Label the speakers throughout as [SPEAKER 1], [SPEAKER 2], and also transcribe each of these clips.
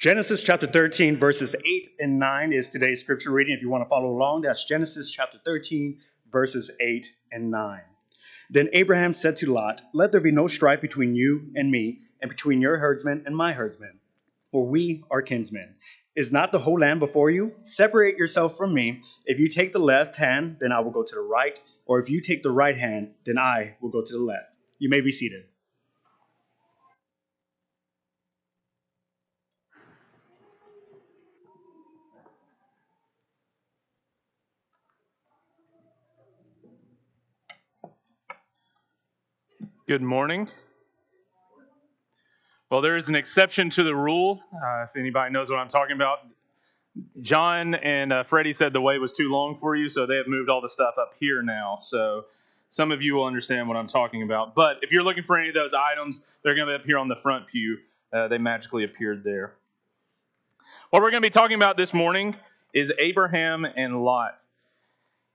[SPEAKER 1] Genesis chapter 13, verses 8 and 9 is today's scripture reading. If you want to follow along, that's Genesis chapter 13, verses 8 and 9. Then Abraham said to Lot, Let there be no strife between you and me, and between your herdsmen and my herdsmen, for we are kinsmen. Is not the whole land before you? Separate yourself from me. If you take the left hand, then I will go to the right, or if you take the right hand, then I will go to the left. You may be seated.
[SPEAKER 2] Good morning. Well, there is an exception to the rule. Uh, if anybody knows what I'm talking about, John and uh, Freddie said the wait was too long for you, so they have moved all the stuff up here now. So some of you will understand what I'm talking about. But if you're looking for any of those items, they're going to be up here on the front pew. Uh, they magically appeared there. What we're going to be talking about this morning is Abraham and Lot.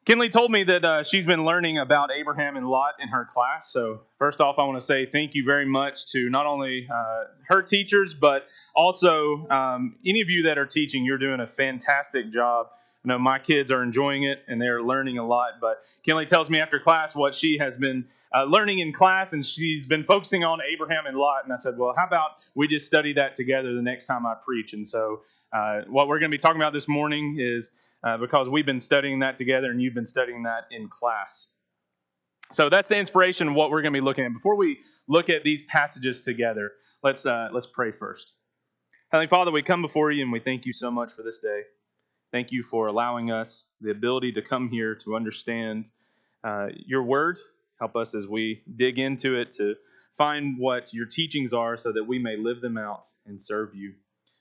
[SPEAKER 2] Kinley told me that uh, she's been learning about Abraham and Lot in her class. So, first off, I want to say thank you very much to not only uh, her teachers, but also um, any of you that are teaching. You're doing a fantastic job. I know my kids are enjoying it and they're learning a lot. But Kinley tells me after class what she has been uh, learning in class, and she's been focusing on Abraham and Lot. And I said, well, how about we just study that together the next time I preach? And so, uh, what we're going to be talking about this morning is uh, because we've been studying that together and you've been studying that in class. So that's the inspiration of what we're going to be looking at. Before we look at these passages together, let's uh, let's pray first. Heavenly Father, we come before you and we thank you so much for this day. Thank you for allowing us the ability to come here to understand uh, your word. Help us as we dig into it to find what your teachings are so that we may live them out and serve you.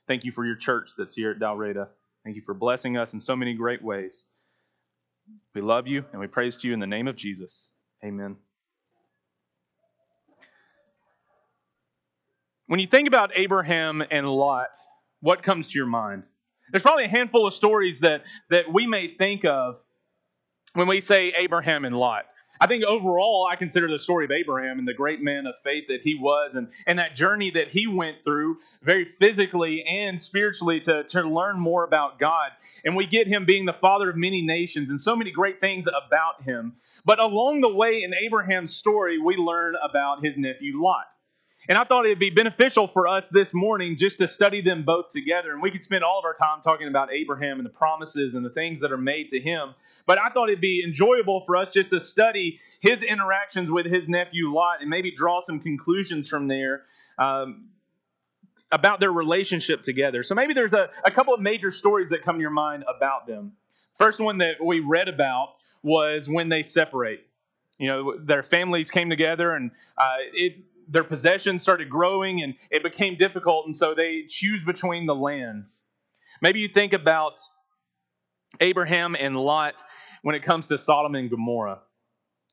[SPEAKER 2] Thank you for your church that's here at Dalraida. Thank you for blessing us in so many great ways. We love you and we praise to you in the name of Jesus. Amen. When you think about Abraham and Lot, what comes to your mind? There's probably a handful of stories that, that we may think of when we say Abraham and Lot. I think overall, I consider the story of Abraham and the great man of faith that he was, and, and that journey that he went through, very physically and spiritually, to, to learn more about God. And we get him being the father of many nations and so many great things about him. But along the way in Abraham's story, we learn about his nephew Lot. And I thought it'd be beneficial for us this morning just to study them both together. And we could spend all of our time talking about Abraham and the promises and the things that are made to him. But I thought it'd be enjoyable for us just to study his interactions with his nephew Lot and maybe draw some conclusions from there um, about their relationship together. So maybe there's a, a couple of major stories that come to your mind about them. First one that we read about was when they separate. You know, their families came together and uh, it their possessions started growing and it became difficult, and so they choose between the lands. Maybe you think about Abraham and Lot when it comes to Sodom and Gomorrah.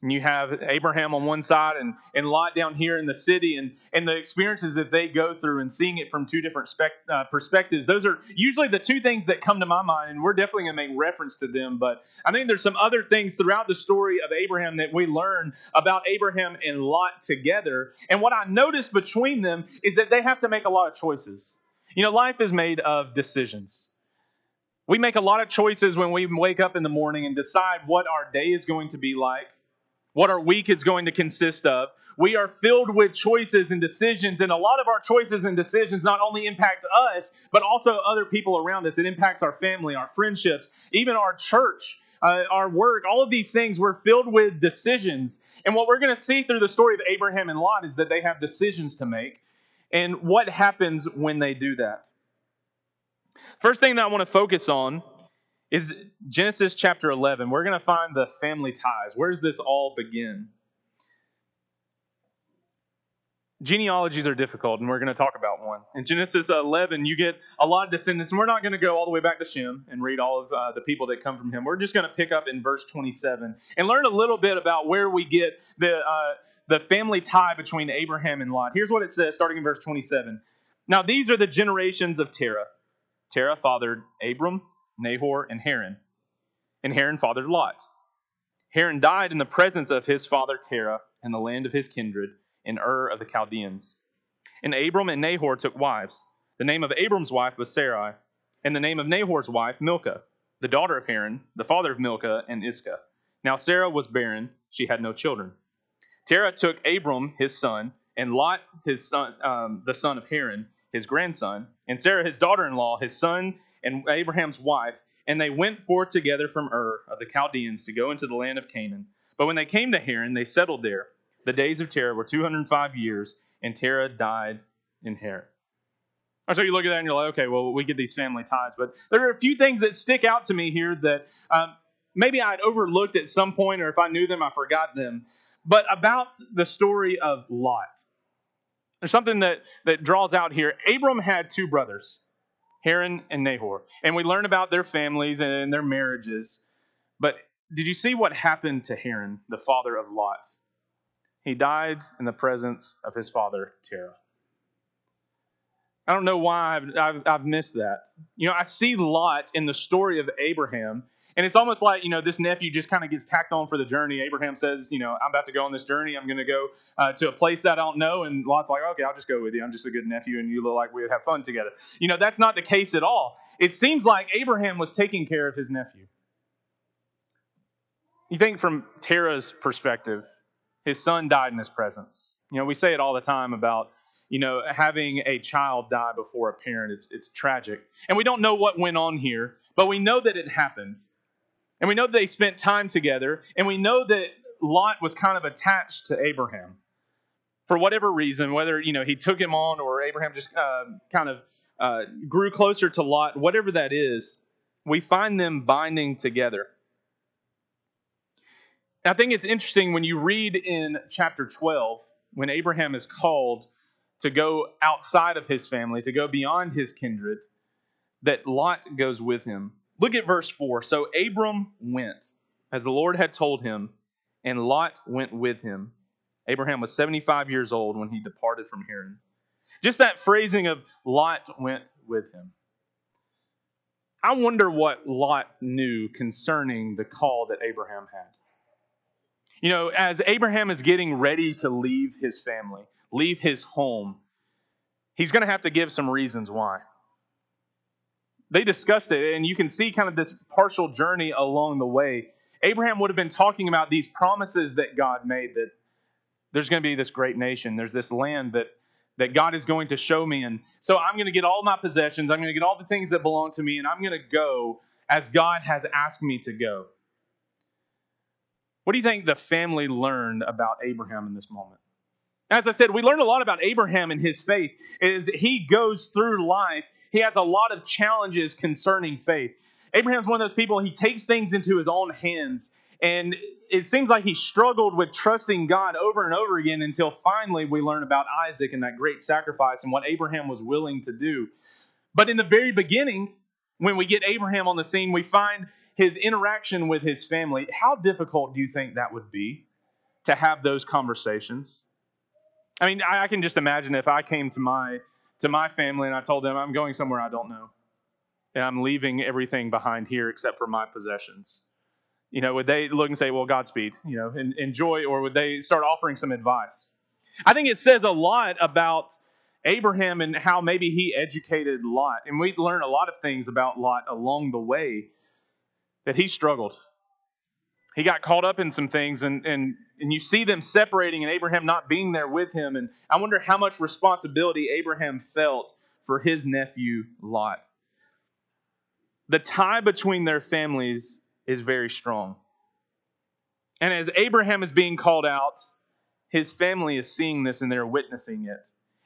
[SPEAKER 2] And you have Abraham on one side and, and Lot down here in the city, and, and the experiences that they go through and seeing it from two different spec, uh, perspectives. Those are usually the two things that come to my mind, and we're definitely going to make reference to them. But I think there's some other things throughout the story of Abraham that we learn about Abraham and Lot together. And what I notice between them is that they have to make a lot of choices. You know, life is made of decisions. We make a lot of choices when we wake up in the morning and decide what our day is going to be like what our week is going to consist of. We are filled with choices and decisions, and a lot of our choices and decisions not only impact us, but also other people around us. It impacts our family, our friendships, even our church. Uh, our work, all of these things, we're filled with decisions. And what we're going to see through the story of Abraham and Lot is that they have decisions to make. And what happens when they do that? First thing that I want to focus on is Genesis chapter 11. We're going to find the family ties. Where does this all begin? Genealogies are difficult, and we're going to talk about one. In Genesis 11, you get a lot of descendants, and we're not going to go all the way back to Shem and read all of uh, the people that come from him. We're just going to pick up in verse 27 and learn a little bit about where we get the, uh, the family tie between Abraham and Lot. Here's what it says, starting in verse 27. Now, these are the generations of Terah. Terah fathered Abram, Nahor, and Haran. And Haran fathered Lot. Haran died in the presence of his father Terah in the land of his kindred, in Ur of the Chaldeans. And Abram and Nahor took wives. The name of Abram's wife was Sarai, and the name of Nahor's wife, Milcah, the daughter of Haran, the father of Milcah and Iscah. Now Sarah was barren, she had no children. Terah took Abram, his son, and Lot, his son, um, the son of Haran, his grandson, and Sarah, his daughter in law, his son, and Abraham's wife, and they went forth together from Ur of the Chaldeans to go into the land of Canaan. But when they came to Haran, they settled there. The days of Terah were 205 years, and Terah died in Haran. So you look at that and you're like, okay, well, we get these family ties. But there are a few things that stick out to me here that um, maybe I'd overlooked at some point, or if I knew them, I forgot them. But about the story of Lot, there's something that, that draws out here. Abram had two brothers, Haran and Nahor. And we learn about their families and their marriages. But did you see what happened to Haran, the father of Lot? He died in the presence of his father, Terah. I don't know why I've, I've, I've, missed that. You know, I see Lot in the story of Abraham, and it's almost like, you know, this nephew just kind of gets tacked on for the journey. Abraham says, you know, I'm about to go on this journey. I'm going to go uh, to a place that I don't know. And Lot's like, okay, I'll just go with you. I'm just a good nephew, and you look like we would have fun together. You know, that's not the case at all. It seems like Abraham was taking care of his nephew. You think from Terah's perspective, his son died in his presence. You know, we say it all the time about you know, having a child die before a parent, it's, it's tragic. And we don't know what went on here, but we know that it happened. And we know that they spent time together, and we know that Lot was kind of attached to Abraham for whatever reason, whether, you know, he took him on or Abraham just uh, kind of uh, grew closer to Lot, whatever that is, we find them binding together. I think it's interesting when you read in chapter 12, when Abraham is called to go outside of his family, to go beyond his kindred, that Lot goes with him. Look at verse 4. So Abram went, as the Lord had told him, and Lot went with him. Abraham was 75 years old when he departed from Haran. Just that phrasing of Lot went with him. I wonder what Lot knew concerning the call that Abraham had. You know, as Abraham is getting ready to leave his family, leave his home, he's going to have to give some reasons why. They discussed it, and you can see kind of this partial journey along the way. Abraham would have been talking about these promises that God made that there's going to be this great nation, there's this land that that God is going to show me. And so I'm going to get all my possessions, I'm going to get all the things that belong to me, and I'm going to go as God has asked me to go. What do you think the family learned about Abraham in this moment? As I said, we learn a lot about Abraham and his faith. As he goes through life, he has a lot of challenges concerning faith. Abraham's one of those people, he takes things into his own hands. And it seems like he struggled with trusting God over and over again until finally we learn about Isaac and that great sacrifice and what Abraham was willing to do. But in the very beginning, when we get Abraham on the scene, we find his interaction with his family. How difficult do you think that would be to have those conversations? I mean, I, can just imagine if I came to my to my family and I told them I'm going somewhere I don't know, and I'm leaving everything behind here except for my possessions. You know, would they look and say, "Well, Godspeed," you know, and enjoy, or would they start offering some advice? I think it says a lot about Abraham and how maybe he educated Lot, and we learn a lot of things about Lot along the way that he struggled he got caught up in some things and, and, and you see them separating and Abraham not being there with him. And I wonder how much responsibility Abraham felt for his nephew Lot. The tie between their families is very strong. And as Abraham is being called out, his family is seeing this and they're witnessing it.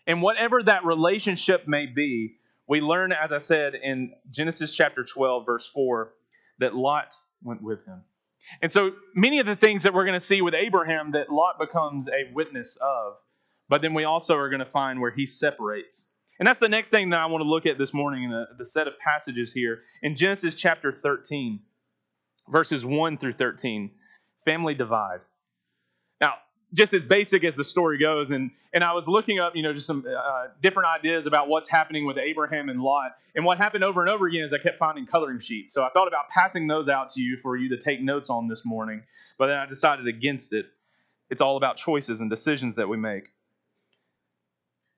[SPEAKER 2] And whatever that relationship may be, we learn, as I said in Genesis chapter 12, verse 4, that Lot went with him. And so many of the things that we're going to see with Abraham that Lot becomes a witness of, but then we also are going to find where he separates. And that's the next thing that I want to look at this morning in the, the set of passages here in Genesis chapter 13, verses 1 through 13. Family divide. Just as basic as the story goes, and, and I was looking up, you know, just some uh, different ideas about what's happening with Abraham and Lot. And what happened over and over again is I kept finding coloring sheets. So I thought about passing those out to you for you to take notes on this morning, but then I decided against it. It's all about choices and decisions that we make.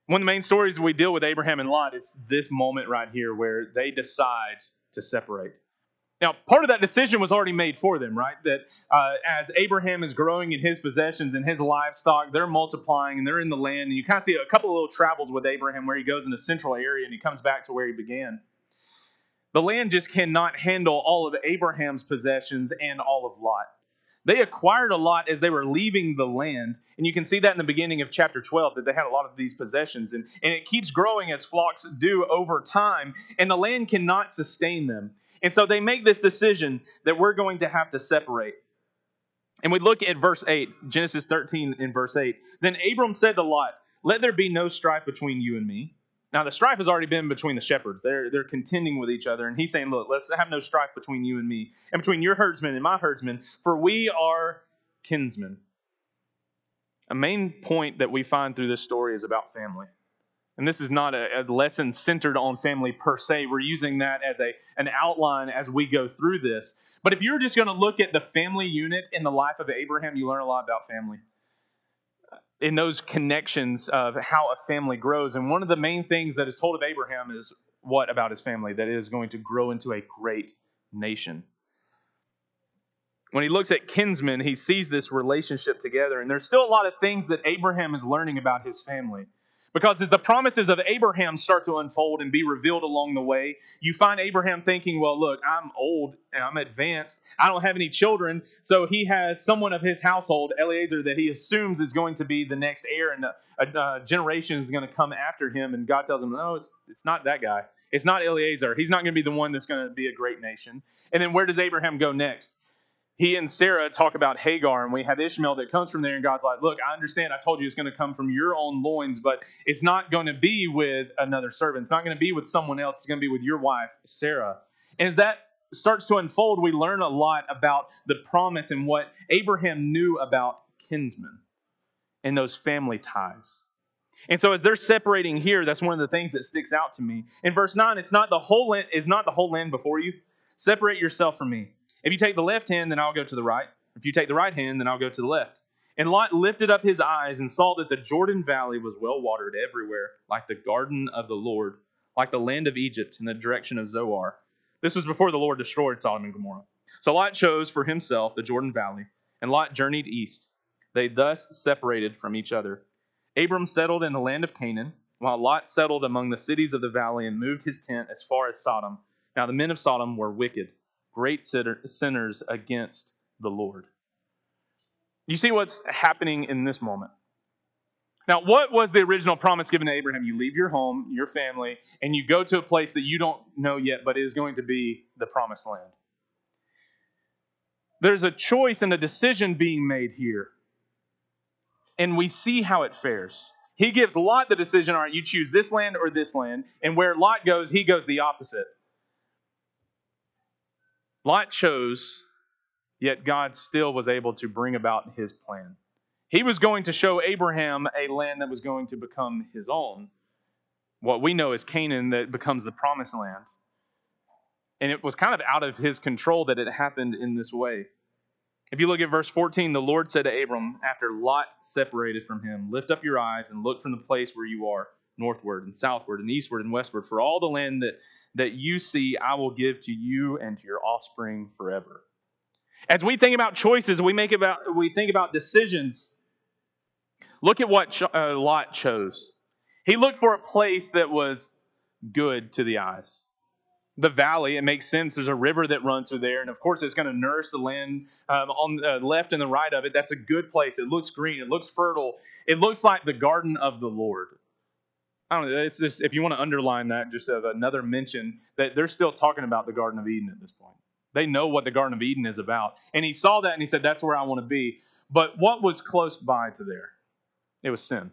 [SPEAKER 2] one of the main stories we deal with Abraham and Lot, it's this moment right here where they decide to separate. Now, part of that decision was already made for them, right? That uh, as Abraham is growing in his possessions and his livestock, they're multiplying and they're in the land. And you kind of see a couple of little travels with Abraham where he goes in a central area and he comes back to where he began. The land just cannot handle all of Abraham's possessions and all of Lot. They acquired a lot as they were leaving the land. And you can see that in the beginning of chapter 12 that they had a lot of these possessions. And, and it keeps growing as flocks do over time. And the land cannot sustain them. And so they make this decision that we're going to have to separate. And we look at verse 8, Genesis 13 in verse 8. Then Abram said to Lot, Let there be no strife between you and me. Now, the strife has already been between the shepherds. They're, they're contending with each other. And he's saying, Look, let's have no strife between you and me, and between your herdsmen and my herdsmen, for we are kinsmen. A main point that we find through this story is about family. And this is not a, a, lesson centered on family per se. We're using that as a, an outline as we go through this. But if you're just going to look at the family unit in the life of Abraham, you learn a lot about family. In those connections of how a family grows. And one of the main things that is told of Abraham is what about his family? That is going to grow into a great nation. When he looks at kinsmen, he sees this relationship together. And there's still a lot of things that Abraham is learning about his family. Because as the promises of Abraham start to unfold and be revealed along the way, you find Abraham thinking, well, look, I'm old and I'm advanced. I don't have any children. So he has someone of his household, Eliezer, that he assumes is going to be the next heir and uh, a, a, a generation is going to come after him. And God tells him, no, it's, it's not that guy. It's not Eliezer. He's not going to be the one that's going to be a great nation. And then where does Abraham go next? He and Sarah talk about Hagar, and we have Ishmael that comes from there, and God's like, Look, I understand. I told you it's going to come from your own loins, but it's not going to be with another servant. It's not going to be with someone else. It's going to be with your wife, Sarah. And as that starts to unfold, we learn a lot about the promise and what Abraham knew about kinsmen and those family ties. And so as they're separating here, that's one of the things that sticks out to me. In verse 9, it's not the whole land, is not the whole land before you. Separate yourself from me. If you take the left hand, then I'll go to the right. If you take the right hand, then I'll go to the left. And Lot lifted up his eyes and saw that the Jordan Valley was well watered everywhere, like the garden of the Lord, like the land of Egypt in the direction of Zoar. This was before the Lord destroyed Sodom and Gomorrah. So Lot chose for himself the Jordan Valley, and Lot journeyed east. They thus separated from each other. Abram settled in the land of Canaan, while Lot settled among the cities of the valley and moved his tent as far as Sodom. Now the men of Sodom were wicked great sinners against the Lord. You see what's happening in this moment. Now, what was the original promise given to Abraham? You leave your home, your family, and you go to a place that you don't know yet, but is going to be the promised land. There's a choice and a decision being made here. And we see how it fares. He gives Lot the decision all right, you choose this land or this land. And where Lot goes, he goes the opposite. Lot chose, yet God still was able to bring about his plan. He was going to show Abraham a land that was going to become his own. What we know as Canaan that becomes the promised land. And it was kind of out of his control that it happened in this way. If you look at verse 14, the Lord said to Abram, after Lot separated from him, Lift up your eyes and look from the place where you are, northward and southward and eastward and westward, for all the land that that you see I will give to you and to your offspring forever. As we think about choices, we make about we think about decisions. Look at what uh, Lot chose. He looked for a place that was good to the eyes. The valley, it makes sense. There's a river that runs through there, and of course, it's going to nourish the land um, on the left and the right of it. That's a good place. It looks green. It looks fertile. It looks like the garden of the Lord. I don't know. It's just if you want to underline that, just another mention that they're still talking about the Garden of Eden at this point. They know what the Garden of Eden is about, and he saw that and he said, "That's where I want to be." But what was close by to there? It was sin.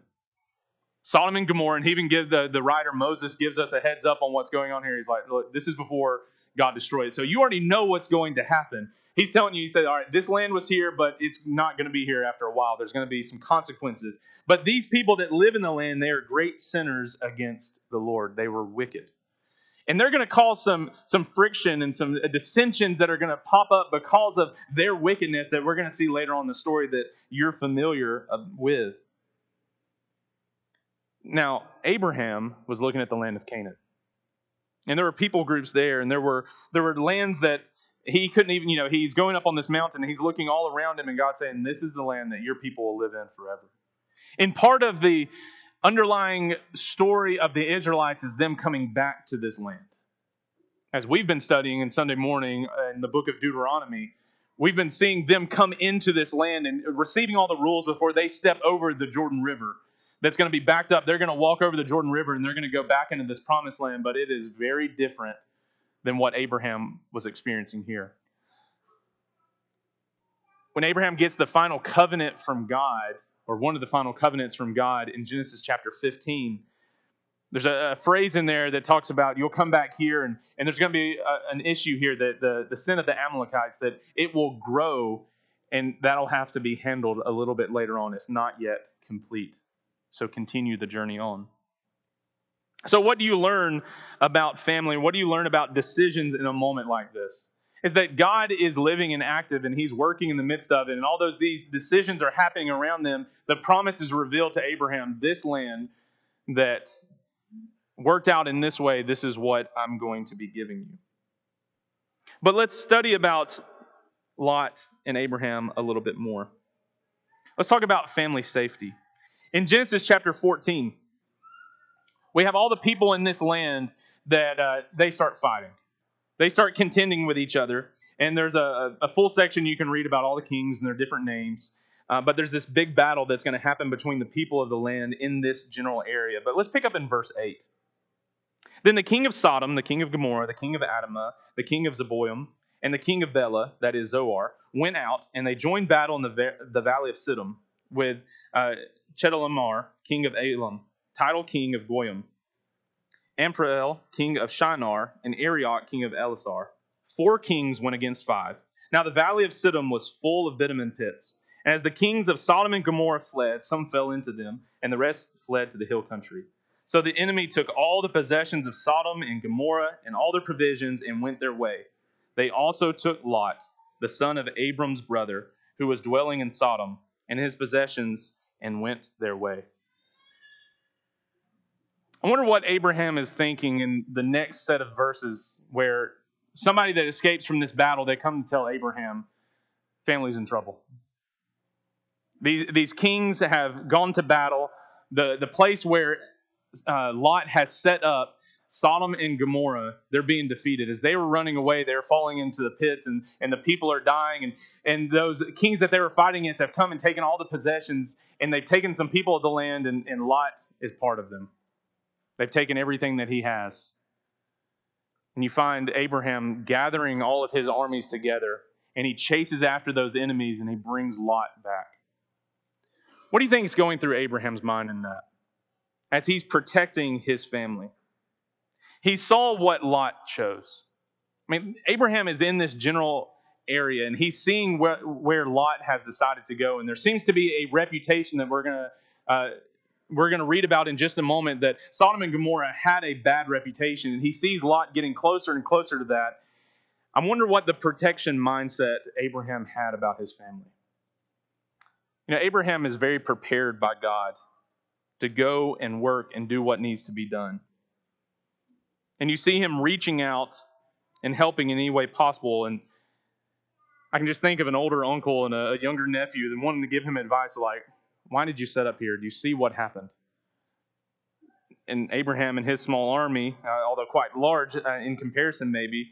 [SPEAKER 2] Sodom and Gomorrah, and he even give the, the writer Moses gives us a heads up on what's going on here. He's like, look, this is before God destroyed it. So you already know what's going to happen. He's telling you, he said, all right, this land was here, but it's not going to be here after a while. There's going to be some consequences. But these people that live in the land, they are great sinners against the Lord. They were wicked. And they're going to cause some, some friction and some dissensions that are going to pop up because of their wickedness that we're going to see later on in the story that you're familiar uh, with. Now, Abraham was looking at the land of Canaan. And there were people groups there, and there were there were lands that he couldn't even, you know, he's going up on this mountain and he's looking all around him, and God's saying, This is the land that your people will live in forever. And part of the underlying story of the Israelites is them coming back to this land. As we've been studying in Sunday morning uh, in the book of Deuteronomy, we've been seeing them come into this land and receiving all the rules before they step over the Jordan River. That's going to be backed up. They're going to walk over the Jordan River and they're going to go back into this promised land, but it is very different than what Abraham was experiencing here. When Abraham gets the final covenant from God, or one of the final covenants from God in Genesis chapter 15, there's a, a phrase in there that talks about you'll come back here, and, and there's going to be a, an issue here that the, the sin of the Amalekites, that it will grow, and that'll have to be handled a little bit later on. It's not yet complete. So continue the journey on. So, what do you learn about family? What do you learn about decisions in a moment like this? Is that God is living and active and He's working in the midst of it, and all those these decisions are happening around them. The promise is revealed to Abraham this land that worked out in this way, this is what I'm going to be giving you. But let's study about Lot and Abraham a little bit more. Let's talk about family safety. In Genesis chapter 14, we have all the people in this land that uh, they start fighting. They start contending with each other. And there's a, a, full section you can read about all the kings and their different names. Uh, but there's this big battle that's going to happen between the people of the land in this general area. But let's pick up in verse 8. Then the king of Sodom, the king of Gomorrah, the king of Admah, the king of Zeboim, and the king of Bela, that is Zoar, went out and they joined battle in the, the valley of Siddim with uh, Chedorlaomer, king of Elam, Tidal, king of Goyim, Amraphel, king of Shinar, and Arioch, king of Ellasar. Four kings went against five. Now the valley of Siddim was full of bitumen pits. And as the kings of Sodom and Gomorrah fled, some fell into them, and the rest fled to the hill country. So the enemy took all the possessions of Sodom and Gomorrah and all their provisions and went their way. They also took Lot, the son of Abram's brother, who was dwelling in Sodom, and his possessions, and went their way. I wonder what Abraham is thinking in the next set of verses where somebody that escapes from this battle, they come to tell Abraham, family's in trouble. These, these kings have gone to battle. The, the place where uh, Lot has set up, Sodom and Gomorrah, they're being defeated. As they were running away, they're falling into the pits, and, and the people are dying. And, and those kings that they were fighting against have come and taken all the possessions, and they've taken some people of the land, and, and Lot is part of them. They've taken everything that he has. And you find Abraham gathering all of his armies together, and he chases after those enemies and he brings Lot back. What do you think is going through Abraham's mind in that? As he's protecting his family. He saw what Lot chose. I mean, Abraham is in this general area and he's seeing where, where Lot has decided to go. And there seems to be a reputation that we're going to uh, we're going to read about in just a moment that Sodom and Gomorrah had a bad reputation, and he sees Lot getting closer and closer to that. I wonder what the protection mindset Abraham had about his family. You know, Abraham is very prepared by God to go and work and do what needs to be done. And you see him reaching out and helping in any way possible. And I can just think of an older uncle and a younger nephew that wanting to give him advice like, why did you set up here? Do you see what happened? And Abraham and his small army, uh, although quite large uh, in comparison, maybe,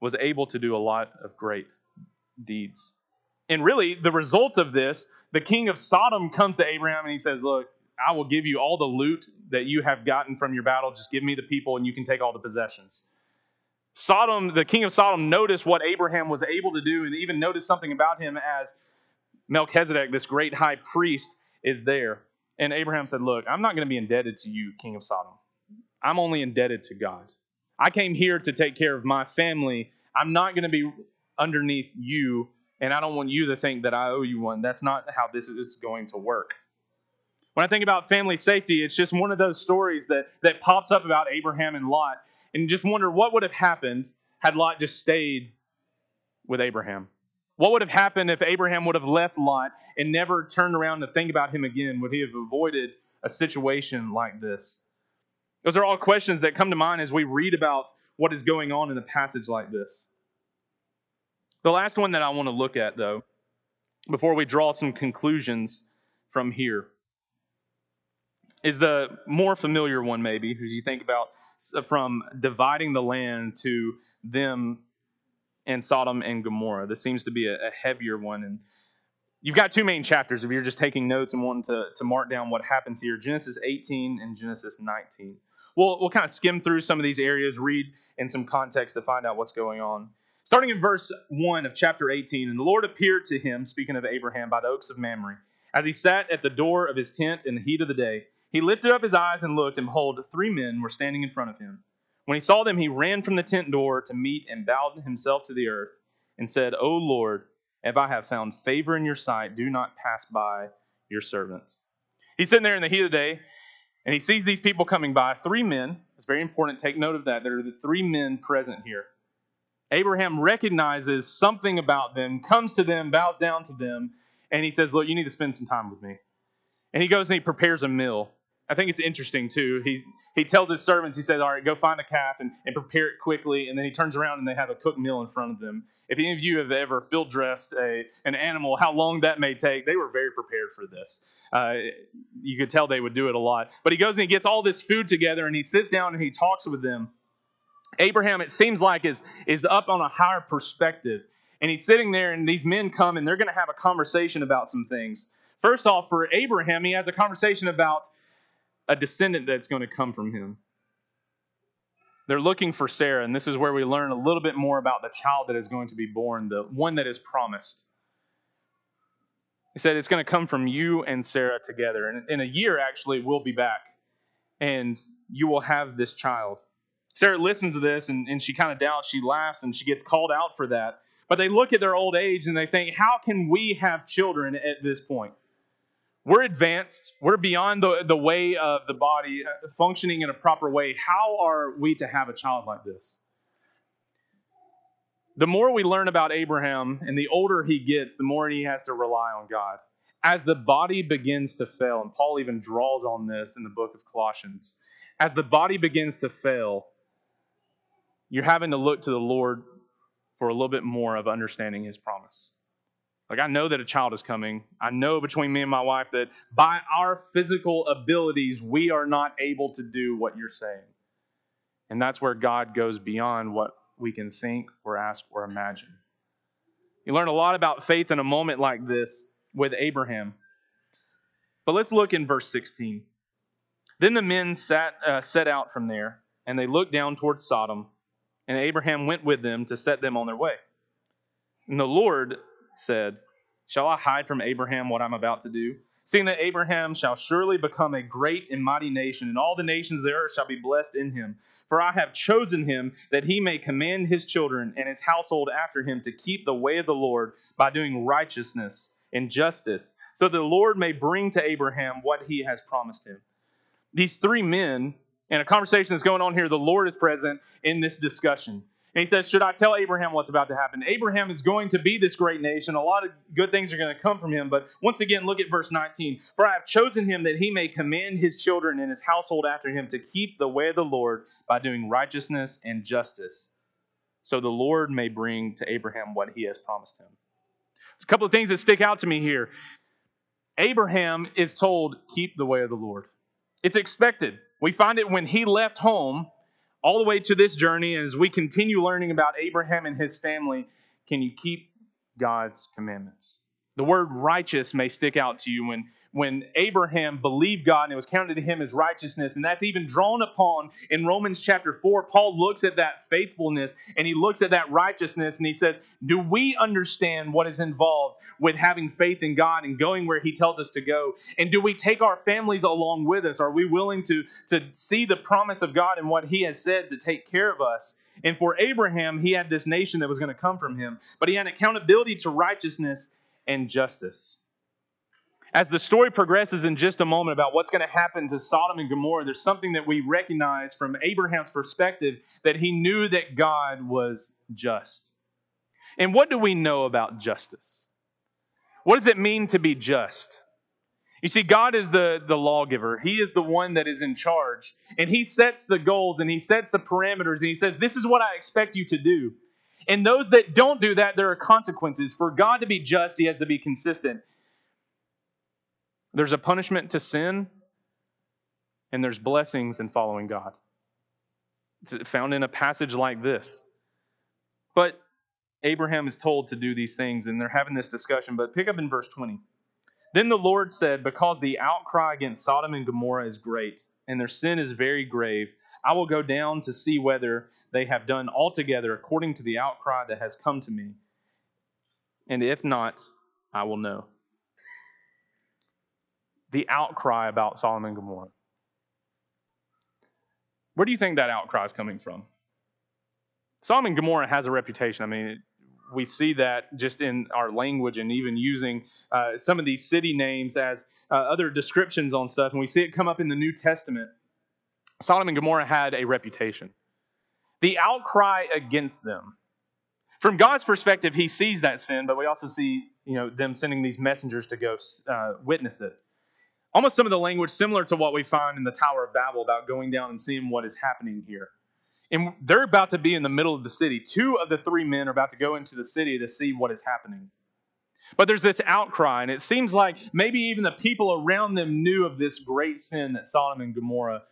[SPEAKER 2] was able to do a lot of great deeds. And really, the result of this, the king of Sodom comes to Abraham and he says, Look, I will give you all the loot that you have gotten from your battle. Just give me the people and you can take all the possessions. Sodom, the king of Sodom, noticed what Abraham was able to do and even noticed something about him as Melchizedek, this great high priest, is there. And Abraham said, Look, I'm not going to be indebted to you, king of Sodom. I'm only indebted to God. I came here to take care of my family. I'm not going to be underneath you, and I don't want you to think that I owe you one. That's not how this is going to work. When I think about family safety, it's just one of those stories that, that pops up about Abraham and Lot, and just wonder what would have happened had Lot just stayed with Abraham. What would have happened if Abraham would have left Lot and never turned around to think about him again? Would he have avoided a situation like this? Those are all questions that come to mind as we read about what is going on in a passage like this. The last one that I want to look at, though, before we draw some conclusions from here, is the more familiar one, maybe, as you think about from dividing the land to them and Sodom and Gomorrah. This seems to be a, a heavier one. And you've got two main chapters if you're just taking notes and wanting to, to mark down what happens here Genesis 18 and Genesis 19. We'll, we'll kind of skim through some of these areas, read in some context to find out what's going on. Starting in verse 1 of chapter 18, and the Lord appeared to him, speaking of Abraham, by the oaks of Mamre, as he sat at the door of his tent in the heat of the day. He lifted up his eyes and looked, and behold, three men were standing in front of him. When he saw them, he ran from the tent door to meet and bowed himself to the earth and said, O Lord, if I have found favor in your sight, do not pass by your servant. He's sitting there in the heat of the day, and he sees these people coming by. Three men. It's very important. Take note of that. There are the three men present here. Abraham recognizes something about them, comes to them, bows down to them, and he says, Look, you need to spend some time with me. And he goes and he prepares a meal. I think it's interesting too. He he tells his servants, he says, All right, go find a calf and, and prepare it quickly. And then he turns around and they have a cooked meal in front of them. If any of you have ever field dressed a, an animal, how long that may take, they were very prepared for this. Uh, you could tell they would do it a lot. But he goes and he gets all this food together and he sits down and he talks with them. Abraham, it seems like, is, is up on a higher perspective. And he's sitting there, and these men come and they're going to have a conversation about some things. First off, for Abraham, he has a conversation about a descendant that's going to come from him. They're looking for Sarah, and this is where we learn a little bit more about the child that is going to be born, the one that is promised. He said, It's going to come from you and Sarah together. And in a year, actually, we'll be back, and you will have this child. Sarah listens to this, and, and she kind of doubts. She laughs, and she gets called out for that. But they look at their old age and they think, How can we have children at this point? We're advanced. We're beyond the, the way of the body uh, functioning in a proper way. How are we to have a child like this? The more we learn about Abraham and the older he gets, the more he has to rely on God. As the body begins to fail, and Paul even draws on this in the book of Colossians, as the body begins to fail, you're having to look to the Lord for a little bit more of understanding his promise. Like, I know that a child is coming. I know between me and my wife that by our physical abilities, we are not able to do what you're saying. And that's where God goes beyond what we can think or ask or imagine. You learn a lot about faith in a moment like this with Abraham. But let's look in verse 16. Then the men sat, uh, set out from there, and they looked down towards Sodom, and Abraham went with them to set them on their way. And the Lord said, Shall I hide from Abraham what I'm about to do? Seeing that Abraham shall surely become a great and mighty nation, and all the nations of the earth shall be blessed in him. For I have chosen him that he may command his children and his household after him to keep the way of the Lord by doing righteousness and justice, so the Lord may bring to Abraham what he has promised him. These three men, and a conversation that's going on here, the Lord is present in this discussion. And he says, Should I tell Abraham what's about to happen? Abraham is going to be this great nation. A lot of good things are going to come from him. But once again, look at verse 19. For I have chosen him that he may command his children and his household after him to keep the way of the Lord by doing righteousness and justice, so the Lord may bring to Abraham what he has promised him. There's a couple of things that stick out to me here. Abraham is told, Keep the way of the Lord. It's expected. We find it when he left home all the way to this journey, as we continue learning about Abraham and his family, can you keep God's commandments? The word righteous may stick out to you when, when Abraham believed God and it was counted to him as righteousness. And that's even drawn upon in Romans chapter 4. Paul looks at that faithfulness and he looks at that righteousness and he says, Do we understand what is involved with having faith in God and going where He tells us to go? And do we take our families along with us? Are we willing to, to see the promise of God and what He has said to take care of us? And for Abraham, he had this nation that was going to come from him, but he had accountability to righteousness and justice. As the story progresses in just a moment about what's going to happen to Sodom and Gomorrah, there's something that we recognize from Abraham's perspective that he knew that God was just. And what do we know about justice? What does it mean to be just? You see, God is the, the lawgiver. He is the one that is in charge. And He sets the goals and He sets the parameters and He says, This is what I expect you to do. And those that don't do that, there are consequences. For God to be just, He has to be consistent. There's a punishment to sin, and there's blessings in following God. It's found in a passage like this. But Abraham is told to do these things, and they're having this discussion. But pick up in verse 20. Then the Lord said, Because the outcry against Sodom and Gomorrah is great, and their sin is very grave, I will go down to see whether they have done altogether according to the outcry that has come to me. And if not, I will know. The outcry about Sodom and Gomorrah. Where do you think that outcry is coming from? Sodom and Gomorrah has a reputation. I mean, we see that just in our language and even using uh, some of these city names as uh, other descriptions on stuff. And we see it come up in the New Testament. Sodom and Gomorrah had a reputation. The outcry against them. From God's perspective, He sees that sin, but we also see you know, them sending these messengers to go uh, witness it. Almost some of the language similar to what we find in the Tower of Babel about going down and seeing what is happening here. And they're about to be in the middle of the city. Two of the three men are about to go into the city to see what is happening. But there's this outcry, and it seems like maybe even the people around them knew of this great sin that Sodom and Gomorrah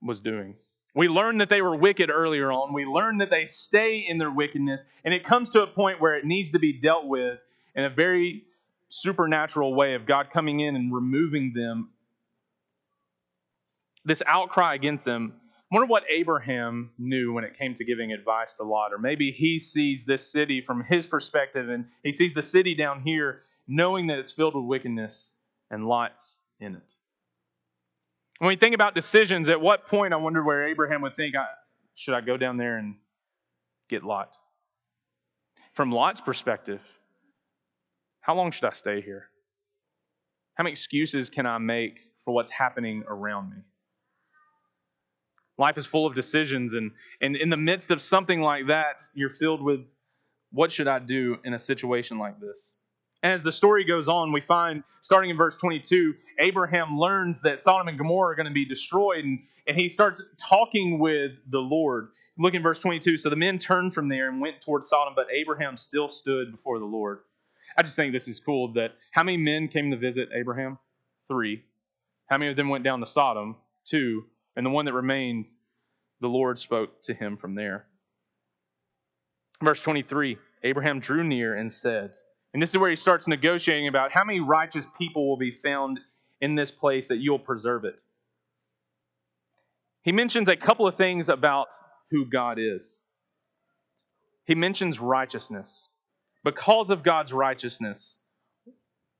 [SPEAKER 2] was doing. We learned that they were wicked earlier on. We learned that they stay in their wickedness, and it comes to a point where it needs to be dealt with in a very supernatural way of God coming in and removing them. This outcry against them I wonder what Abraham knew when it came to giving advice to Lot. Or maybe he sees this city from his perspective and he sees the city down here knowing that it's filled with wickedness and Lot's in it. When we think about decisions, at what point I wonder where Abraham would think, should I go down there and get Lot? From Lot's perspective, how long should I stay here? How many excuses can I make for what's happening around me? Life is full of decisions, and, and in the midst of something like that, you're filled with what should I do in a situation like this? And as the story goes on, we find, starting in verse 22, Abraham learns that Sodom and Gomorrah are going to be destroyed, and, and he starts talking with the Lord. Look in verse 22. So the men turned from there and went towards Sodom, but Abraham still stood before the Lord. I just think this is cool that how many men came to visit Abraham? Three. How many of them went down to Sodom? Two. And the one that remained, the Lord spoke to him from there. Verse 23 Abraham drew near and said, and this is where he starts negotiating about how many righteous people will be found in this place that you'll preserve it. He mentions a couple of things about who God is. He mentions righteousness. Because of God's righteousness,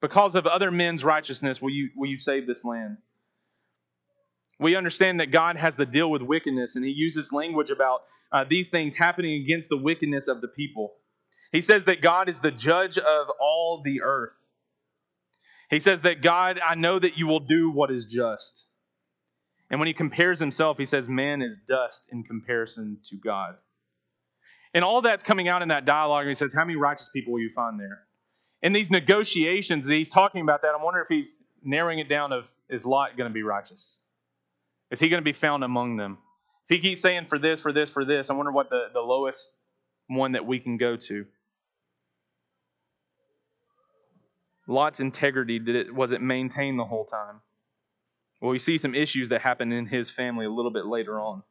[SPEAKER 2] because of other men's righteousness, will you, will you save this land? We understand that God has to deal with wickedness, and he uses language about uh, these things happening against the wickedness of the people. He says that God is the judge of all the earth. He says that God, I know that you will do what is just. And when he compares himself, he says, Man is dust in comparison to God. And all that's coming out in that dialogue. And He says, How many righteous people will you find there? In these negotiations, he's talking about that. I wonder if he's narrowing it down of is Lot going to be righteous? Is he going to be found among them? If he keeps saying for this, for this, for this, I wonder what the, the lowest one that we can go to. Lot's integrity, did it was it maintained the whole time? Well, we see some issues that happen in his family a little bit later on.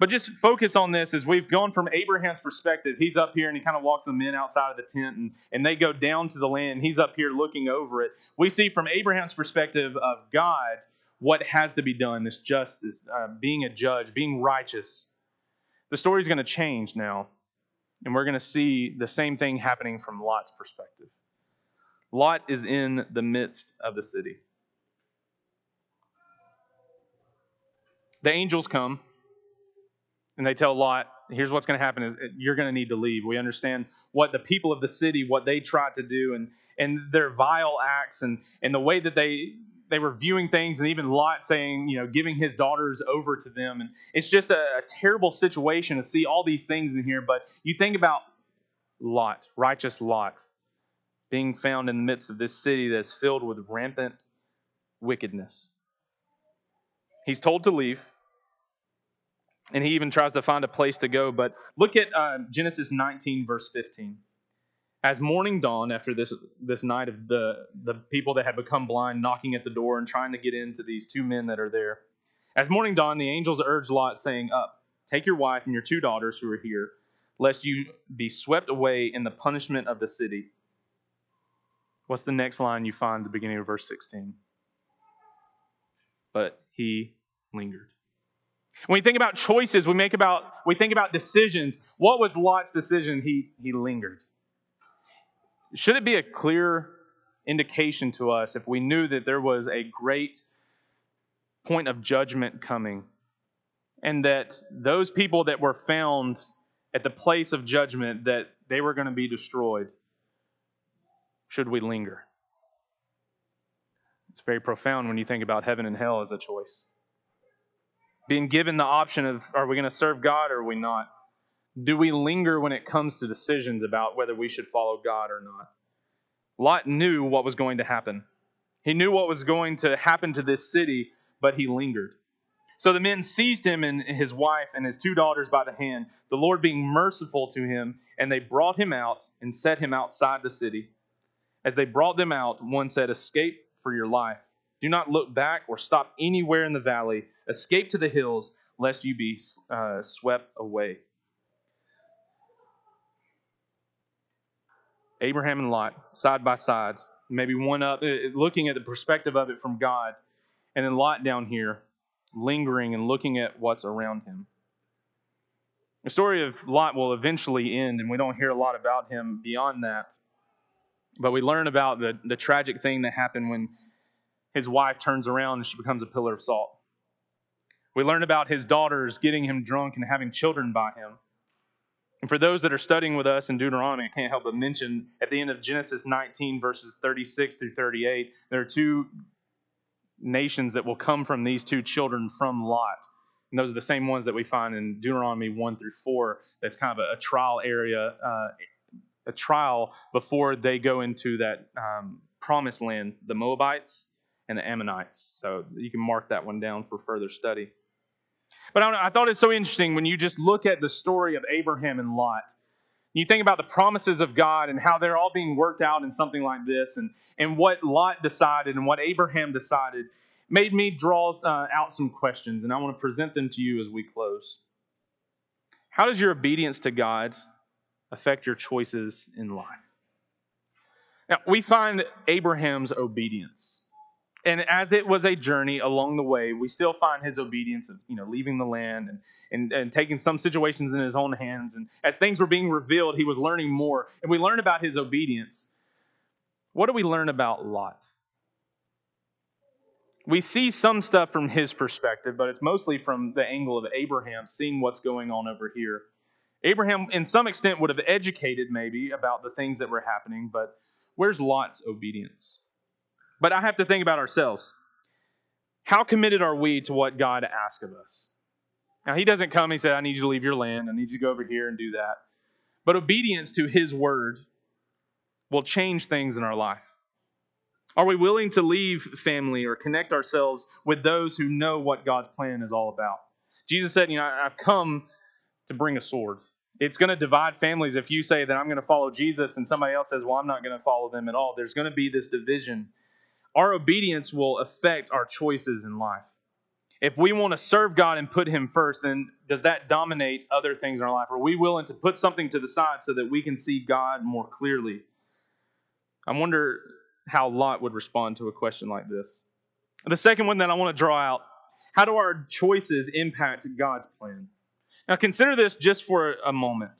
[SPEAKER 2] But just focus on this as we've gone from Abraham's perspective. He's up here and he kind of walks the men outside of the tent and, and they go down to the land. He's up here looking over it. We see from Abraham's perspective of God what has to be done, this justice, uh, being a judge, being righteous. The story is going to change now, and we're going to see the same thing happening from Lot's perspective. Lot is in the midst of the city. The angels come and they tell Lot, here's what's going to happen is you're going to need to leave. We understand what the people of the city, what they tried to do and, and their vile acts and, and the way that they they were viewing things, and even Lot saying, you know, giving his daughters over to them. And it's just a, a terrible situation to see all these things in here. But you think about Lot, righteous Lot, being found in the midst of this city that's filled with rampant wickedness. He's told to leave, and he even tries to find a place to go. But look at uh, Genesis 19, verse 15. As morning dawned after this, this night of the, the people that had become blind knocking at the door and trying to get into these two men that are there, as morning dawned, the angels urged Lot, saying, Up, take your wife and your two daughters who are here, lest you be swept away in the punishment of the city. What's the next line you find at the beginning of verse 16? But he lingered. When we think about choices, we make about we think about decisions. What was Lot's decision? He he lingered. Should it be a clear indication to us if we knew that there was a great point of judgment coming and that those people that were found at the place of judgment that they were going to be destroyed should we linger it's very profound when you think about heaven and hell as a choice being given the option of are we going to serve god or are we not do we linger when it comes to decisions about whether we should follow god or not lot knew what was going to happen he knew what was going to happen to this city but he lingered. So the men seized him and his wife and his two daughters by the hand, the Lord being merciful to him, and they brought him out and set him outside the city. As they brought them out, one said, Escape for your life. Do not look back or stop anywhere in the valley. Escape to the hills, lest you be uh, swept away. Abraham and Lot, side by side, maybe one up, uh, looking at the perspective of it from God and then Lot down here, lingering and looking at what's around him. The story of Lot will eventually end, and we don't hear a lot about him beyond that. But we learn about the, the tragic thing that happened when his wife turns around and she becomes a pillar of salt. We learn about his daughters getting him drunk and having children by him. And for those that are studying with us in Deuteronomy, I can't help but mention at the end of Genesis 19, verses 36 through 38, there are two nations that will come from these two children from Lot. And those are the same ones that we find in Deuteronomy 1 through 4. That's kind of a, a trial area, uh, a trial before they go into that um, promised land, the Moabites and the Ammonites. So you can mark that one down for further study. But I, I thought it's so interesting when you just look at the story of Abraham and Lot. You think about the promises of God and how they're all being worked out in something like this, and, and what Lot decided and what Abraham decided made me draw uh, out some questions, and I want to present them to you as we close. How does your obedience to God affect your choices in life? Now, we find Abraham's obedience. And as it was a journey along the way, we still find his obedience of, you know, leaving the land and, and, and taking some situations in his own hands. And as things were being revealed, he was learning more. And we learn about his obedience. What do we learn about Lot? We see some stuff from his perspective, but it's mostly from the angle of Abraham, seeing what's going on over here. Abraham, in some extent, would have educated maybe about the things that were happening, but where's Lot's obedience? But I have to think about ourselves. How committed are we to what God asks of us? Now, He doesn't come He said, I need you to leave your land. I need you to go over here and do that. But obedience to His word will change things in our life. Are we willing to leave family or connect ourselves with those who know what God's plan is all about? Jesus said, You know, I've come to bring a sword. It's going to divide families if you say that I'm going to follow Jesus and somebody else says, Well, I'm not going to follow them at all. There's going to be this division our obedience will affect our choices in life. If we want to serve God and put Him first, then does that dominate other things in our life? Are we willing to put something to the side so that we can see God more clearly? I wonder how Lot would respond to a question like this. The second one that I want to draw out how do our choices impact God's plan? Now, consider this just for a moment.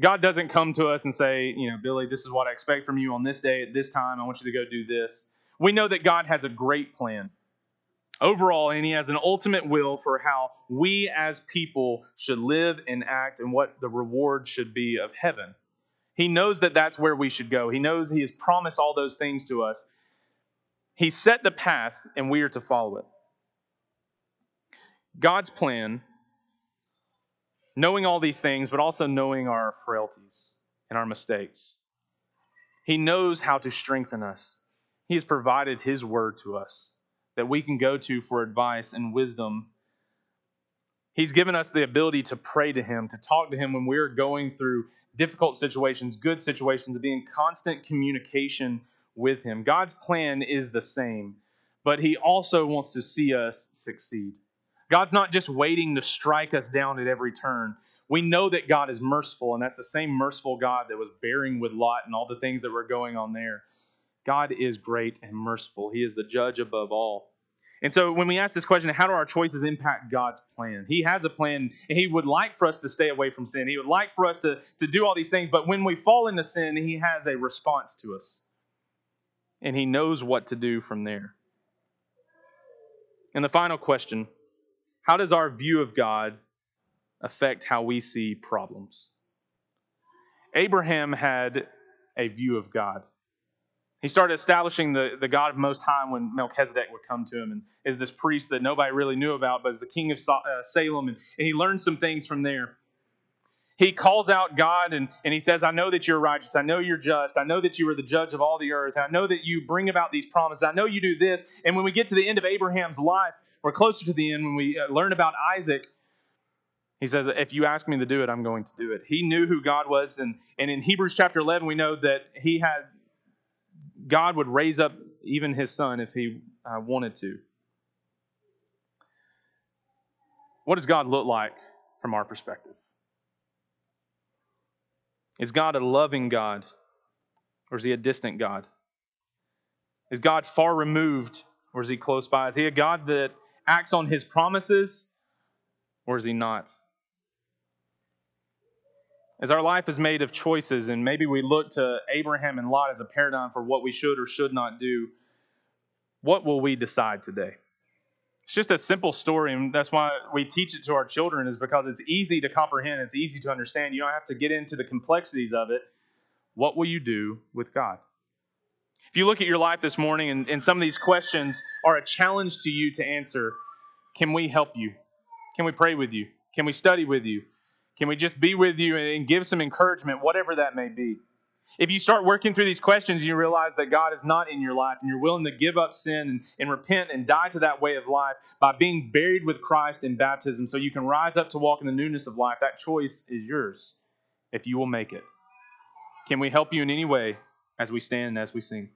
[SPEAKER 2] God doesn't come to us and say, you know, Billy, this is what I expect from you on this day at this time. I want you to go do this. We know that God has a great plan overall, and He has an ultimate will for how we as people should live and act and what the reward should be of heaven. He knows that that's where we should go. He knows He has promised all those things to us. He set the path, and we are to follow it. God's plan knowing all these things, but also knowing our frailties and our mistakes. He knows how to strengthen us. He has provided His word to us that we can go to for advice and wisdom. He's given us the ability to pray to Him, to talk to Him when we're going through difficult situations, good situations, to be in constant communication with Him. God's plan is the same, but He also wants to see us succeed. God's not just waiting to strike us down at every turn. We know that God is merciful, and that's the same merciful God that was bearing with Lot and all the things that were going on there. God is great and merciful. He is the judge above all. And so when we ask this question, how do our choices impact God's plan? He has a plan, and He would like for us to stay away from sin. He would like for us to, to do all these things, but when we fall into sin, He has a response to us. And He knows what to do from there. And the final question how does our view of God affect how we see problems? Abraham had a view of God. He started establishing the, the God of Most High when Melchizedek would come to him and is this priest that nobody really knew about, but is the king of uh, Salem. And, and he learned some things from there. He calls out God and, and he says, I know that you're righteous. I know you're just. I know that you are the judge of all the earth. I know that you bring about these promises. I know you do this. And when we get to the end of Abraham's life, or closer to the end, when we uh, learn about Isaac, he says, If you ask me to do it, I'm going to do it. He knew who God was. And, and in Hebrews chapter 11, we know that he had, God would raise up even his son if he uh, wanted to. What does God look like from our perspective? Is God a loving God or is he a distant God? Is God far removed or is he close by? Is he a God that acts on his promises or is he not? As our life is made of choices, and maybe we look to Abraham and Lot as a paradigm for what we should or should not do, what will we decide today? It's just a simple story, and that's why we teach it to our children, is because it's easy to comprehend, it's easy to understand. You don't have to get into the complexities of it. What will you do with God? If you look at your life this morning and, and some of these questions are a challenge to you to answer, can we help you? Can we pray with you? Can we study with you? Can we just be with you and give some encouragement, whatever that may be? If you start working through these questions, you realize that God is not in your life and you're willing to give up sin and, and repent and die to that way of life by being buried with Christ in baptism so you can rise up to walk in the newness of life, that choice is yours if you will make it. Can we help you in any way as we stand and as we sing?